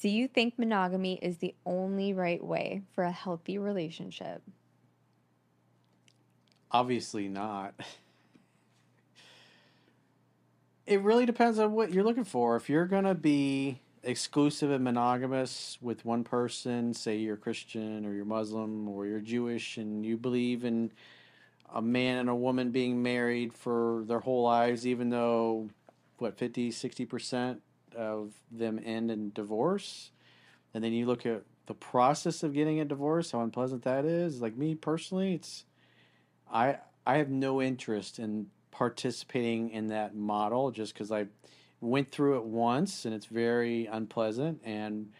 Do you think monogamy is the only right way for a healthy relationship? Obviously not. It really depends on what you're looking for. If you're going to be exclusive and monogamous with one person, say you're Christian or you're Muslim or you're Jewish and you believe in a man and a woman being married for their whole lives, even though, what, 50, 60% of them end in divorce. And then you look at the process of getting a divorce, how unpleasant that is. Like me personally, it's I I have no interest in participating in that model just because I went through it once and it's very unpleasant. And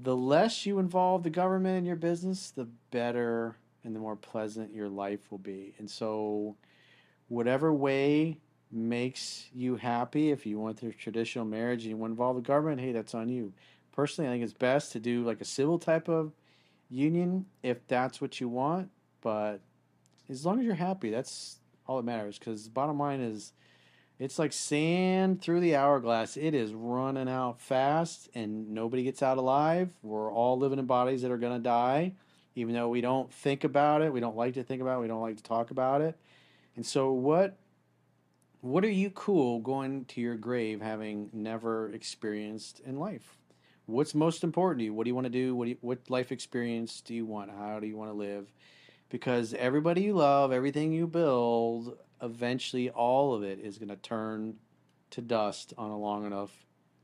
the less you involve the government in your business, the better and the more pleasant your life will be. And so, whatever way makes you happy, if you want the traditional marriage and you want to involve the government, hey, that's on you. Personally, I think it's best to do like a civil type of union if that's what you want. But as long as you're happy, that's all that matters. Because bottom line is, it's like sand through the hourglass. It is running out fast, and nobody gets out alive. We're all living in bodies that are going to die, even though we don't think about it. We don't like to think about it. We don't like to talk about it. And so, what what are you cool going to your grave having never experienced in life? What's most important to you? What do you want to do? What do you, what life experience do you want? How do you want to live? Because everybody you love, everything you build, eventually all of it is going to turn to dust on a long enough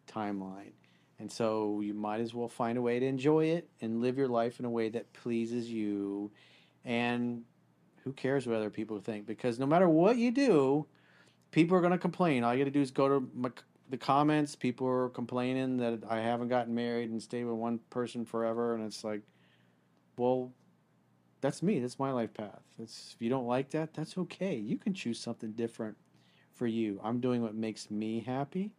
timeline. And so you might as well find a way to enjoy it and live your life in a way that pleases you. And who cares what other people think? Because no matter what you do, people are going to complain. All you got to do is go to my, the comments. People are complaining that I haven't gotten married and stayed with one person forever, and it's like, well, that's me. That's my life path. It's, if you don't like that, that's okay. You can choose something different for you. I'm doing what makes me happy.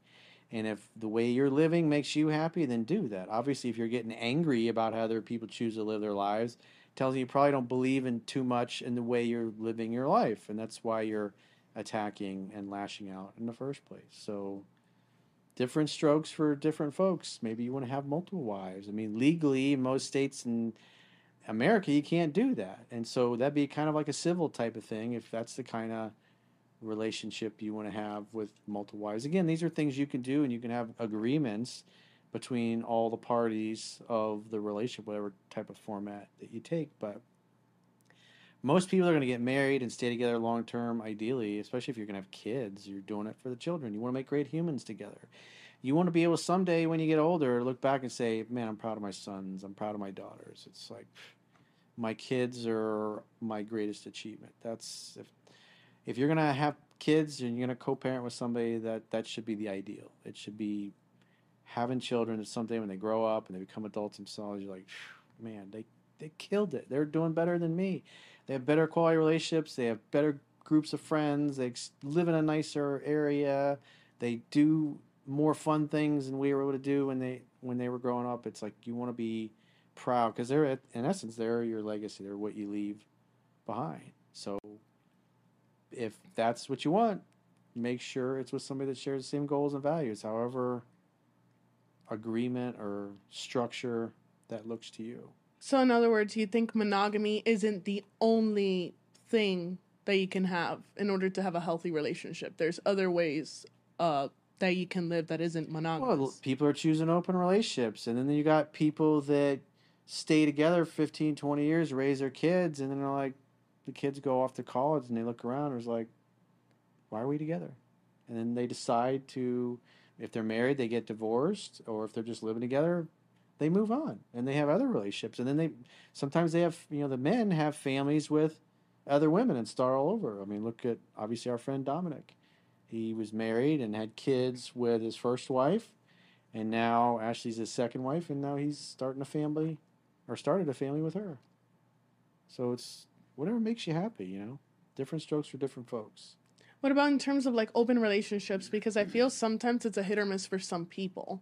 And if the way you're living makes you happy, then do that. Obviously, if you're getting angry about how other people choose to live their lives, tells you you probably don't believe in too much in the way you're living your life, and that's why you're attacking and lashing out in the first place. So, different strokes for different folks. Maybe you want to have multiple wives. I mean, legally, most states in America, you can't do that. And so, that'd be kind of like a civil type of thing if that's the kind of relationship you want to have with multiple wives. Again, these are things you can do, and you can have agreements between all the parties of the relationship, whatever type of format that you take. But most people are going to get married and stay together long term, ideally, especially if you're going to have kids. You're doing it for the children. You want to make great humans together. You want to be able someday, when you get older, look back and say, man, I'm proud of my sons. I'm proud of my daughters. It's like my kids are my greatest achievement. That's if if you're gonna have kids and you're gonna co-parent with somebody, that that should be the ideal. It should be having children. That someday when they grow up and they become adults themselves, you're like, man, they they killed it. They're doing better than me. They have better quality relationships. They have better groups of friends. They live in a nicer area. They do more fun things than we were able to do when they when they were growing up. It's like you want to be proud because they're at, in essence they're your legacy. They're what you leave behind. So if that's what you want, make sure it's with somebody that shares the same goals and values. However, agreement or structure that looks to you. So, in other words, you think monogamy isn't the only thing that you can have in order to have a healthy relationship. There's other ways uh, that you can live that isn't monogamous. Well, people are choosing open relationships, and then you got people that stay together 15, 20 years, raise their kids, and then they're like, the kids go off to college, and they look around, and it's like, why are we together? And then they decide to, if they're married, they get divorced, or if they're just living together, they move on, and they have other relationships, and then they sometimes they have, you know, the men have families with other women and start all over. I mean, look at obviously our friend Dominic. He was married and had kids with his first wife, and now Ashley's his second wife, and now he's starting a family, or started a family with her. So it's whatever makes you happy, you know. Different strokes for different folks. what about in terms of like open relationships? Because I feel sometimes it's a hit or miss for some people.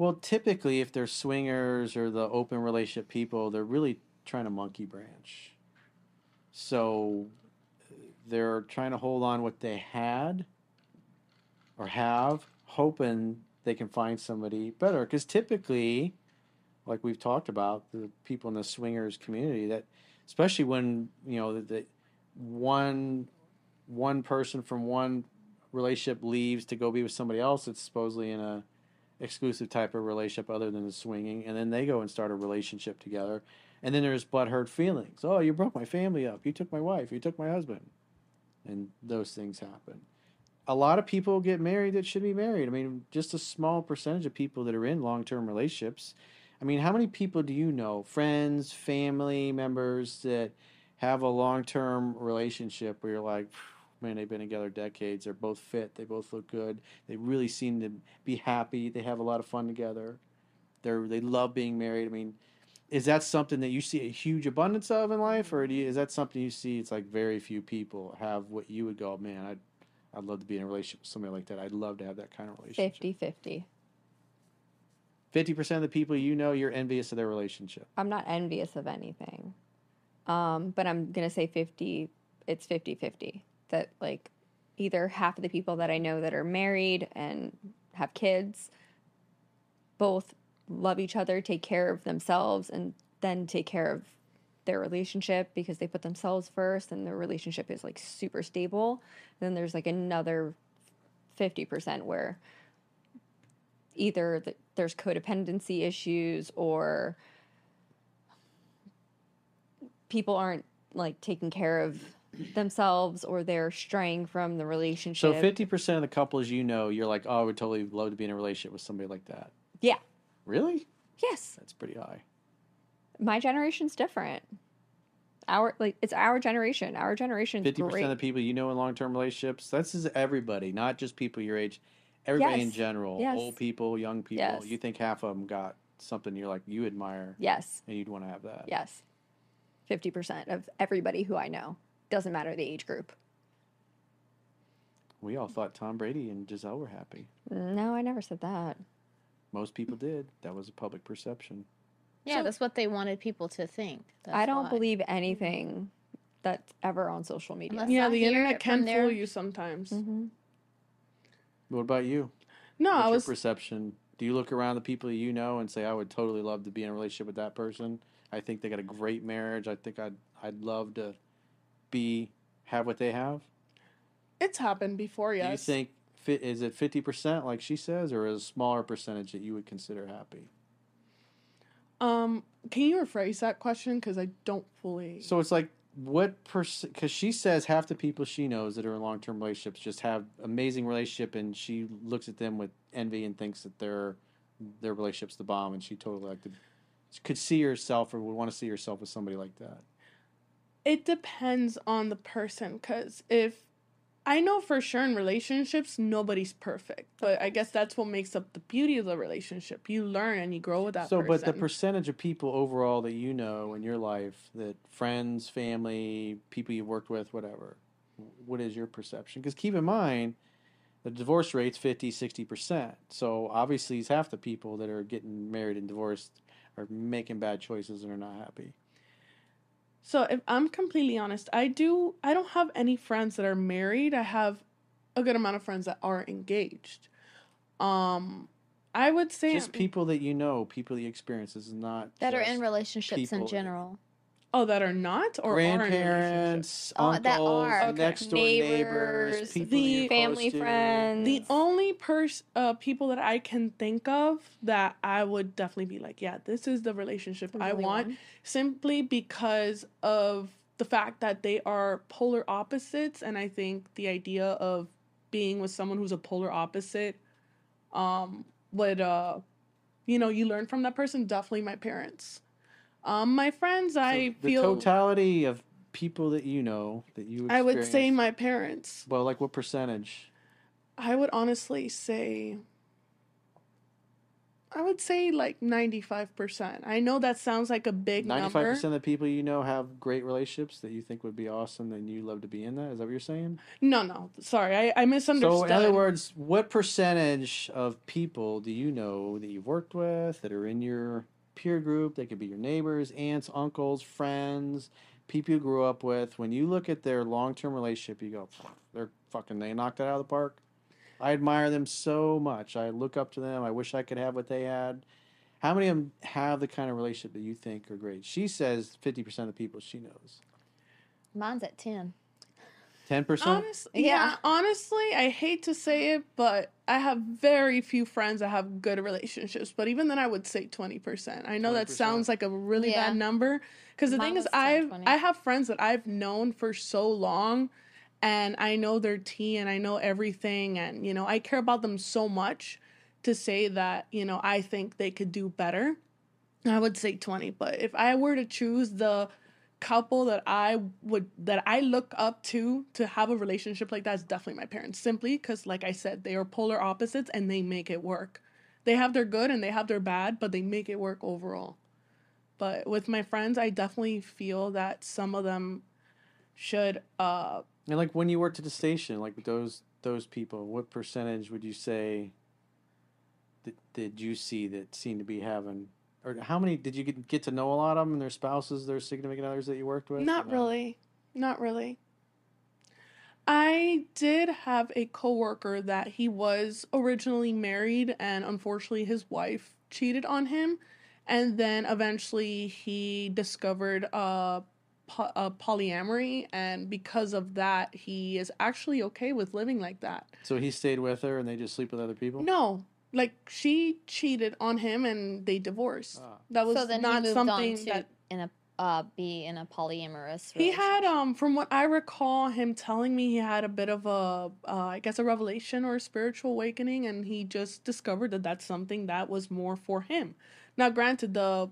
Well, typically, if they're swingers or the open relationship people, they're really trying to monkey branch. So they're trying to hold on what they had or have, hoping they can find somebody better. Because typically, like we've talked about, the people in the swingers community that, especially when you know the, the one one person from one relationship leaves to go be with somebody else that's supposedly in a exclusive type of relationship other than the swinging, and then they go and start a relationship together, and then there's butthurt feelings. Oh, you broke my family up. You took my wife. You took my husband, and those things happen. A lot of people get married that should be married. I mean, just a small percentage of people that are in long-term relationships. I mean, how many people do you know, friends, family members that have a long-term relationship where you're like, man, they've been together decades. They're both fit. They both look good. They really seem to be happy. They have a lot of fun together. They're they love being married. I mean, is that something that you see a huge abundance of in life, or do you, is that something you see? It's like very few people have what you would go, man. I'd I'd love to be in a relationship with somebody like that. I'd love to have that kind of relationship. 50 50. Fifty percent of the people you know, you're envious of their relationship. I'm not envious of anything. Um, but I'm going to say 50, it's 50 50. That like either half of the people that I know that are married and have kids both love each other, take care of themselves, and then take care of their relationship because they put themselves first and their relationship is like super stable. then there's like another 50% where either th- there's codependency issues or people aren't like taking care of themselves or they're straying from the relationship. So fifty percent of the couples you know, you're like, oh, I would totally love to be in a relationship with somebody like that. yeah. Really? Yes. That's pretty high. My generation's different. Our like it's our generation. Our generation's Fifty percent of the people you know in long term relationships. This is everybody, not just people your age. Everybody in general, Yes. old people, young people. Yes. You think half of them got something you're like you admire, yes. and you'd want to have that. Yes. 50% of everybody who I know. Doesn't matter the age group. We all thought Tom Brady and Gisele were happy. No, I never said that. Most people did. That was a public perception. Yeah, that's what they wanted people to think. I don't why. believe anything that's ever on social media. Unless Yeah, I the internet can their- fool you sometimes. hmm What about you? No, What's I your was perception? Do you look around the people you know and say, "I would totally love to be in a relationship with that person. I think they got a great marriage. I think I'd I'd love to be have what they have." it's happened before, yes. Do you think fit is it fifty percent like she says, or is a smaller percentage that you would consider happy? Um, can you rephrase that question because I don't fully. So it's like what percent? Because she says half the people she knows that are in long term relationships just have amazing relationship, and she looks at them with envy and thinks that their their relationship's the bomb, and she totally like to could see herself or would want to see herself with somebody like that. It depends on the person because if I know for sure in relationships nobody's perfect, but I guess that's what makes up the beauty of the relationship. You learn and you grow with that so, person. but the percentage of people overall that you know in your life, that friends, family, people you've worked with, whatever, what is your perception? Because keep in mind, the divorce rate's 50, 60%. So obviously, it's half the people that are getting married and divorced are making bad choices and are not happy. So if I'm completely honest, I do I don't have any friends that are married. I have a good amount of friends that are engaged. Um I would say Just people that you know, people you experience is not that are in relationships in people. general. Oh that are not or are in relationships. grandparents, Oh, that uncles, are. Okay. next door neighbors, Neighbors, people the you're family close to. friends. The only person, uh people that I can think of that I would definitely be like, yeah, this is the relationship There's I want one? simply because of the fact that they are polar opposites and I think the idea of being with someone who's a polar opposite um would uh you know, you learn from that person, definitely my parents. Um my friends So I the feel totality of people that you know that you I would say my parents. well, like what percentage? I would honestly say I would say like 95%. I know that sounds like a big Ninety-five number. percent of the people you know have great relationships that you think would be awesome, and you love to be in that. Is that what you're saying? No, no. Sorry. I, I misunderstood. So, in other words, what percentage of people do you know that you've worked with that are in your peer group? They could be your neighbors, aunts, uncles, friends, people you grew up with. When you look at their long-term relationship, you go, "They're fucking. They knocked it out of the park." I admire them so much. I look up to them. I wish I could have what they had. How many of them have the kind of relationship that you think are great? She says fifty percent of the people she knows. Mine's at 10. Ten percent. Honestly, yeah. Yeah. honestly, I hate to say it, but I have very few friends that have good relationships. But even then, I would say 20%. I know that 20%. sounds like a really Yeah. bad number. Because the Mine thing is, I've 20. I have friends that I've known for so long, and I know their tea and I know everything, and you know I care about them so much to say that you know I think they could do better. I would say 20, but if I were to choose the couple that I would that I look up to to have a relationship like that is definitely my parents. Simply because, like I said, they are polar opposites and they make it work. They have their good and they have their bad, but they make it work overall. But with my friends, I definitely feel that some of them should uh And like when you worked at the station, like those those people, what percentage would you say that did you see that seemed to be having, or how many did you get, get to know a lot of them and their spouses, their significant others that you worked with? Not really. Not really. I did have a coworker that he was originally married and unfortunately his wife cheated on him and then eventually he discovered uh, po- uh polyamory and because of that he is actually okay with living like that. So he stayed with her and they just sleep with other people. No, like she cheated on him and they divorced. Ah. That was so then not he moved something on to that in a uh, be in a polyamorous. He had, um, from what I recall, him telling me he had a bit of a, uh, I guess, a revelation or a spiritual awakening, and he just discovered that that's something that was more for him. Now, granted, the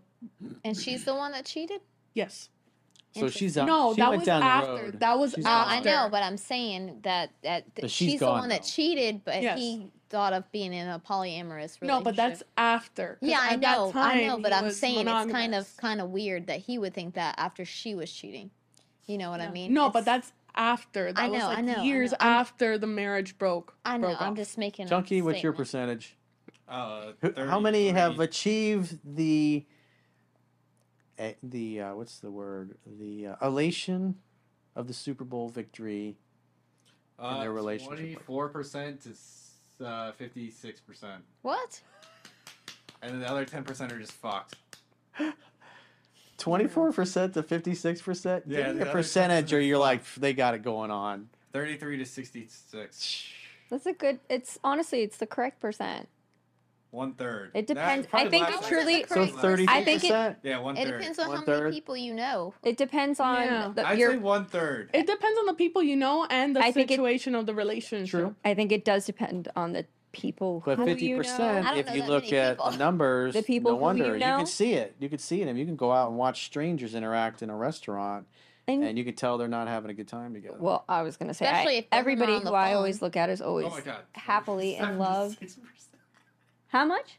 and she's the one that cheated. yes, So she's out. no, she that went was down the after. road. That was She's No, after. I know, but I'm saying that that th- she's she's, the gone one that cheated, but Yes. he thought of being in a polyamorous relationship. no, but that's after. yeah, I know, I know, but I'm was saying it's kind of kind of weird that he would think that after she was cheating. You know what I mean? No, but that's after. That I was know, like I know, years. I'm- after the marriage broke. I know. broke I'm off. just making. a Chunky, what's your percentage? Uh, Who- How many have achieved the eh, the uh, what's the word the uh, elation of the Super Bowl victory? uh, their relationship. 24% to uh, 56%. What? And then the other 10% are just fucked. Twenty four percent to fifty six percent. Yeah, Give the a other percentage, or you're like they got it going on. 33 to 66. That's a good. It's honestly, it's the correct percent. One third. It depends. I think it truly. So thirty I think it. percent. Yeah, one It third. depends on how One-third. many people you know. It depends on Yeah. the, I'd your. say one third. It depends on the people you know and the I think it- situation of the relationship. True. I think it does depend on the people. But fifty you know. percent, if you look at people. the numbers, The people no wonder you you can see it. You can see them. You can go out and watch strangers interact in a restaurant, And- and you can tell they're not having a good time together. Well, I was gonna say, I- Especially if everybody on the who I always look at is always Oh my god. happily in love. 76%. How much?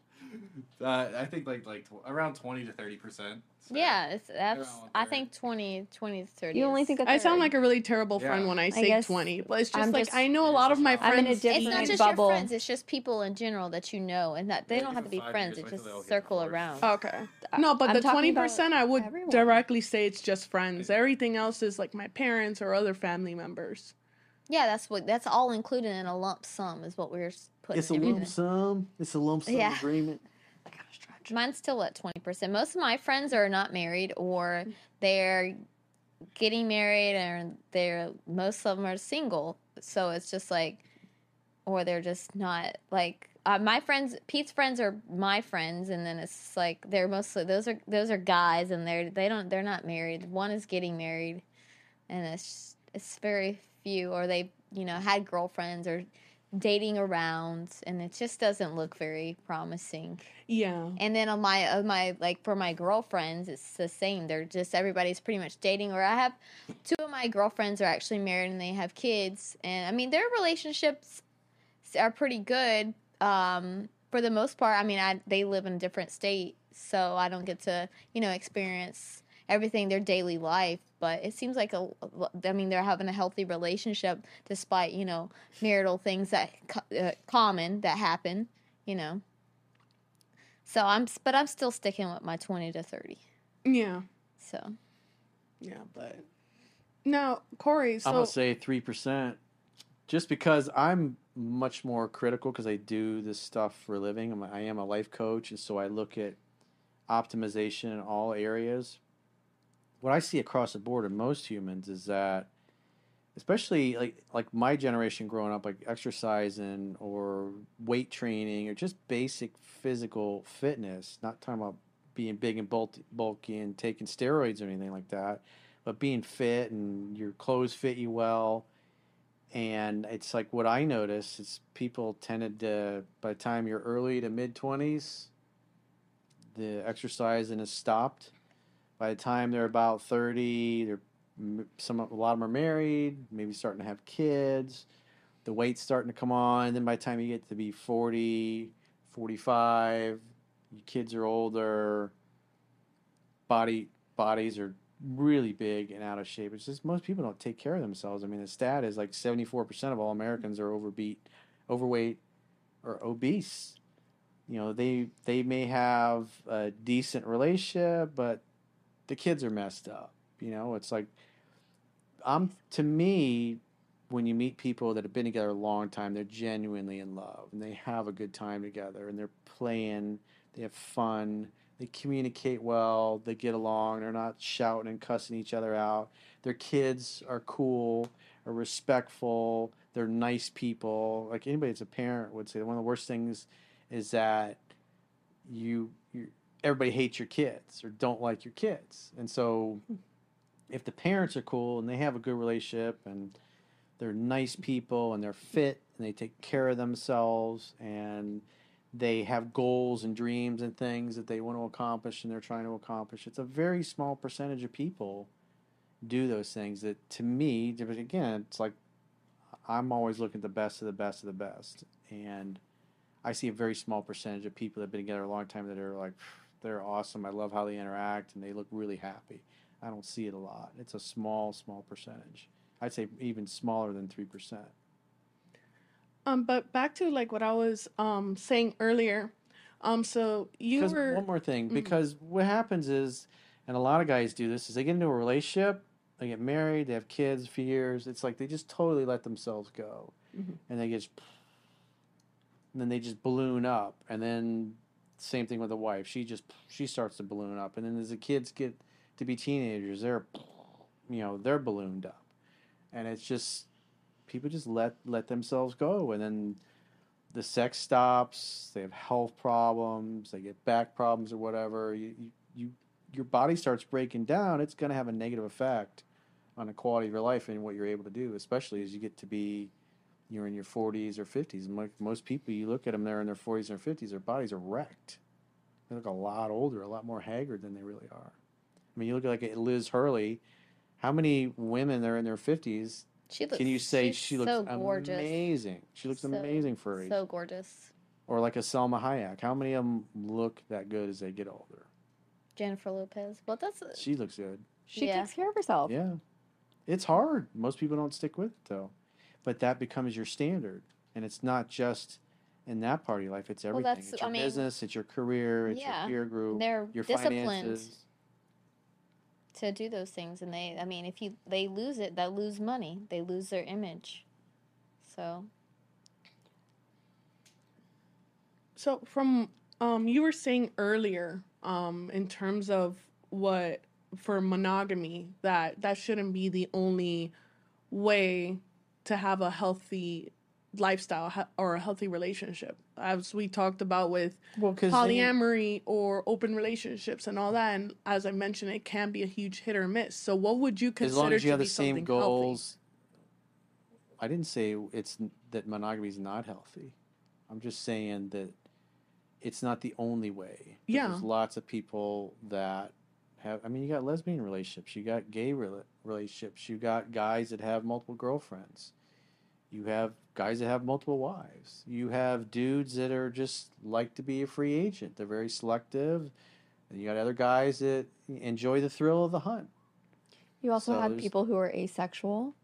Uh, I think like like tw- around twenty to thirty percent. Yeah, it's, that's. I think 20, 20 to 30. You only think a I sound like a really terrible friend Yeah. when I I say guess 20, but it's just I'm like just- I know a lot of my I'm in a friends. different It's not just bubble. your friends. It's just people in general that you know, and that they Yeah, don't have to be friends. years, It just they all get circle around. Okay. No, but I'm the twenty percent, I would everyone. directly say it's just friends. Everything else is like my parents or other family members. Yeah, that's what. That's all included in a lump sum. Is what we're putting. it's a lump in. sum. It's a lump sum Yeah. agreement. Mine's still at twenty percent. Most of my friends are not married, or they're getting married, and they're most of them are single. So it's just like, or they're just not like uh, my friends. Pete's friends are my friends, and then it's like they're mostly those are those are guys, and they're they don't they're not married. One is getting married, and it's it's very few, or they you know had girlfriends or dating around, and it just doesn't look very promising. Yeah. And then on my of my like for my girlfriends, it's the same. They're just everybody's pretty much dating. Or I have two of my girlfriends are actually married and they have kids. And I mean their relationships are pretty good um, for the most part. I mean I they live in a different state, so I don't get to you know experience everything their daily life. But it seems like a I mean they're having a healthy relationship despite you know marital things that uh, common that happen. You know. So I'm, but I'm still sticking with my twenty to thirty. Yeah. So Yeah, but now Corey, I'm gonna say three percent, just because I'm much more critical because I do this stuff for a living. I'm, I am a life coach, and so I look at optimization in all areas. What I see across the board in most humans is that, especially like like my generation growing up, like exercising or weight training or just basic physical fitness. Not talking about being big and bulky, and taking steroids or anything like that but being fit and your clothes fit you well. And it's like what I notice is people tended to, by the time you're early to mid 20s, the exercising has stopped. By the time they're about 30, they're some a lot of them are married, maybe starting to have kids. The weight's starting to come on. Then by the time you get to be 40, 45, your kids are older, body bodies are really big and out of shape. It's just most people don't take care of themselves. I mean, the stat is like 74% of all Americans are overbeat, overweight, or obese. You know, they they may have a decent relationship, but the kids are messed up. You know, it's like I'm to me when you meet people that have been together a long time, they're genuinely in love and they have a good time together and they're playing, they have fun, they communicate well, they get along, they're not shouting and cussing each other out. Their kids are cool, are respectful, they're nice people. Like anybody that's a parent would say, one of the worst things is that you you everybody hates your kids or don't like your kids. And so if the parents are cool and they have a good relationship and they're nice people and they're fit and they take care of themselves and they have goals and dreams and things that they want to accomplish and they're trying to accomplish. It's a very small percentage of people do those things that to me, again, it's like I'm always looking at the best of the best of the best. And I see a very small percentage of people that have been together a long time that are like, they're awesome. I love how they interact and they look really happy. I don't see it a lot. It's a small, small percentage. I'd say even smaller than 3%. um, but back to like what I was um saying earlier. Um, so you were one more thing, Mhm. because what happens is, and a lot of guys do this, is they get into a relationship, they get married, they have kids, a few years. It's like they just totally let themselves go, Mhm. and they just, and then they just balloon up, and then same thing with the wife. She just she starts to balloon up, and then as the kids get to be teenagers, they're, you know, they're ballooned up, and it's just people just let let themselves go, and then the sex stops, they have health problems, they get back problems or whatever. You, you, you your body starts breaking down. It's going to have a negative effect on the quality of your life and what you're able to do, especially as you get to be you're in your 40s or 50s. And like most people, you look at them, they're in their 40s or 50s, their bodies are wrecked. They look a lot older, a lot more haggard than they really are. I mean, you look at like Liz Hurley. How many women are in their 50s? She looks. Can you say she looks so gorgeous? amazing? She looks So- amazing for her age. So gorgeous. Or like a Salma Hayek. How many of them look that good as they get older? Jennifer Lopez. Well, that's She looks good. She Yeah. takes care of herself. Yeah. It's hard. Most people don't stick with it though. But that becomes your standard. And it's not just in that part of your life, it's everything. that's- it's your I mean, business, it's your career, it's yeah, your peer group, they're your disciplined. finances. to do those things, and they. I mean, if you they lose it, they lose money. They lose their image. So So from um you were saying earlier um in terms of what for monogamy that that shouldn't be the only way to have a healthy lifestyle or a healthy relationship as we talked about with Well, because then you- polyamory or open relationships and all that and as i mentioned it can be a huge hit or miss so what would you consider as long as you to have the same goals. I didn't say it's that monogamy is not healthy. I'm just saying that it's not the only way. Yeah. There's lots of people that have. I mean, you got lesbian relationships, you got gay rela- relationships, you got guys that have multiple girlfriends, you have guys that have multiple wives, you have dudes that are just like to be a free agent. They're very selective. And you got other guys that enjoy the thrill of the hunt. You also So have there's- people who are asexual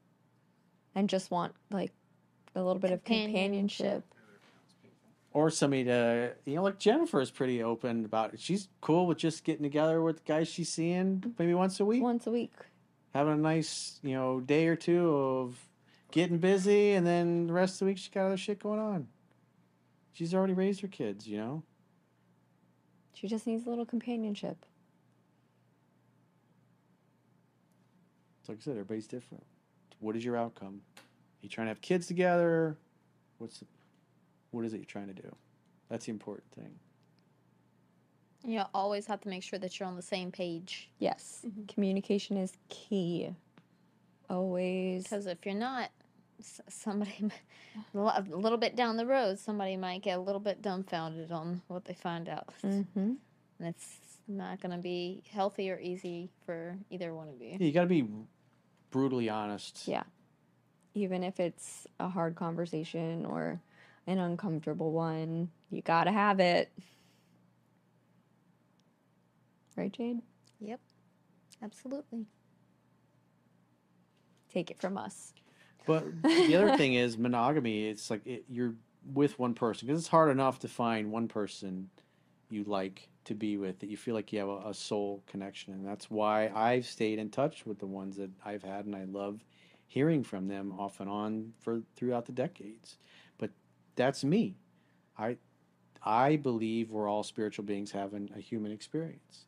and just want like a little bit of companionship. or somebody to you know like jennifer is pretty open about it she's cool with just getting together with the guys she's seeing mm-hmm. maybe once a week Once a week. having a nice you know day or two of getting busy and then the rest of the week she got other shit going on she's already raised her kids you know She just needs a little companionship. so like i said everybody's different what is your outcome Are you trying to have kids together what's the, what is it you're trying to do that's the important thing you always have to make sure that you're on the same page. Yes. Mm-hmm. Communication is key. Always. Because if you're not, s- somebody m- a lo- a little bit down the road, somebody might get a little bit dumbfounded on what they find out, Mm-hmm. and it's not going to be healthy or easy for either one of you. yeah, you got to be brutally honest Yeah. Even if it's a hard conversation or an uncomfortable one, you gotta have it. Right, Jade? Yep, absolutely. Take it from us. But the other thing is monogamy. It's like it, you're with one person because it's hard enough to find one person you like to be with that you feel like you have a, a soul connection, and that's why I've stayed in touch with the ones that I've had, and I love hearing from them off and on for throughout the decades. But that's me. I I believe we're all spiritual beings having a human experience,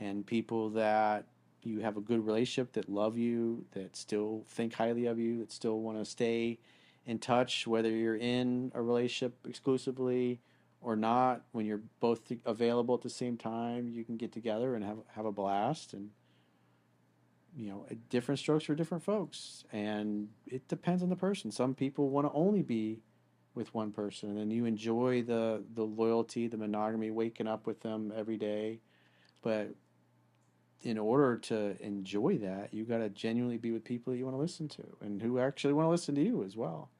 and people that you have a good relationship that love you, that still think highly of you, that still want to stay in touch, whether you're in a relationship exclusively or not. When you're both available at the same time, you can get together and have have a blast. And you know, different strokes for different folks, and it depends on the person. Some people want to only be with one person, and you enjoy the the loyalty, the monogamy, waking up with them every day, but in order to enjoy that, you got to genuinely be with people that you want to listen to and who actually want to listen to you as well.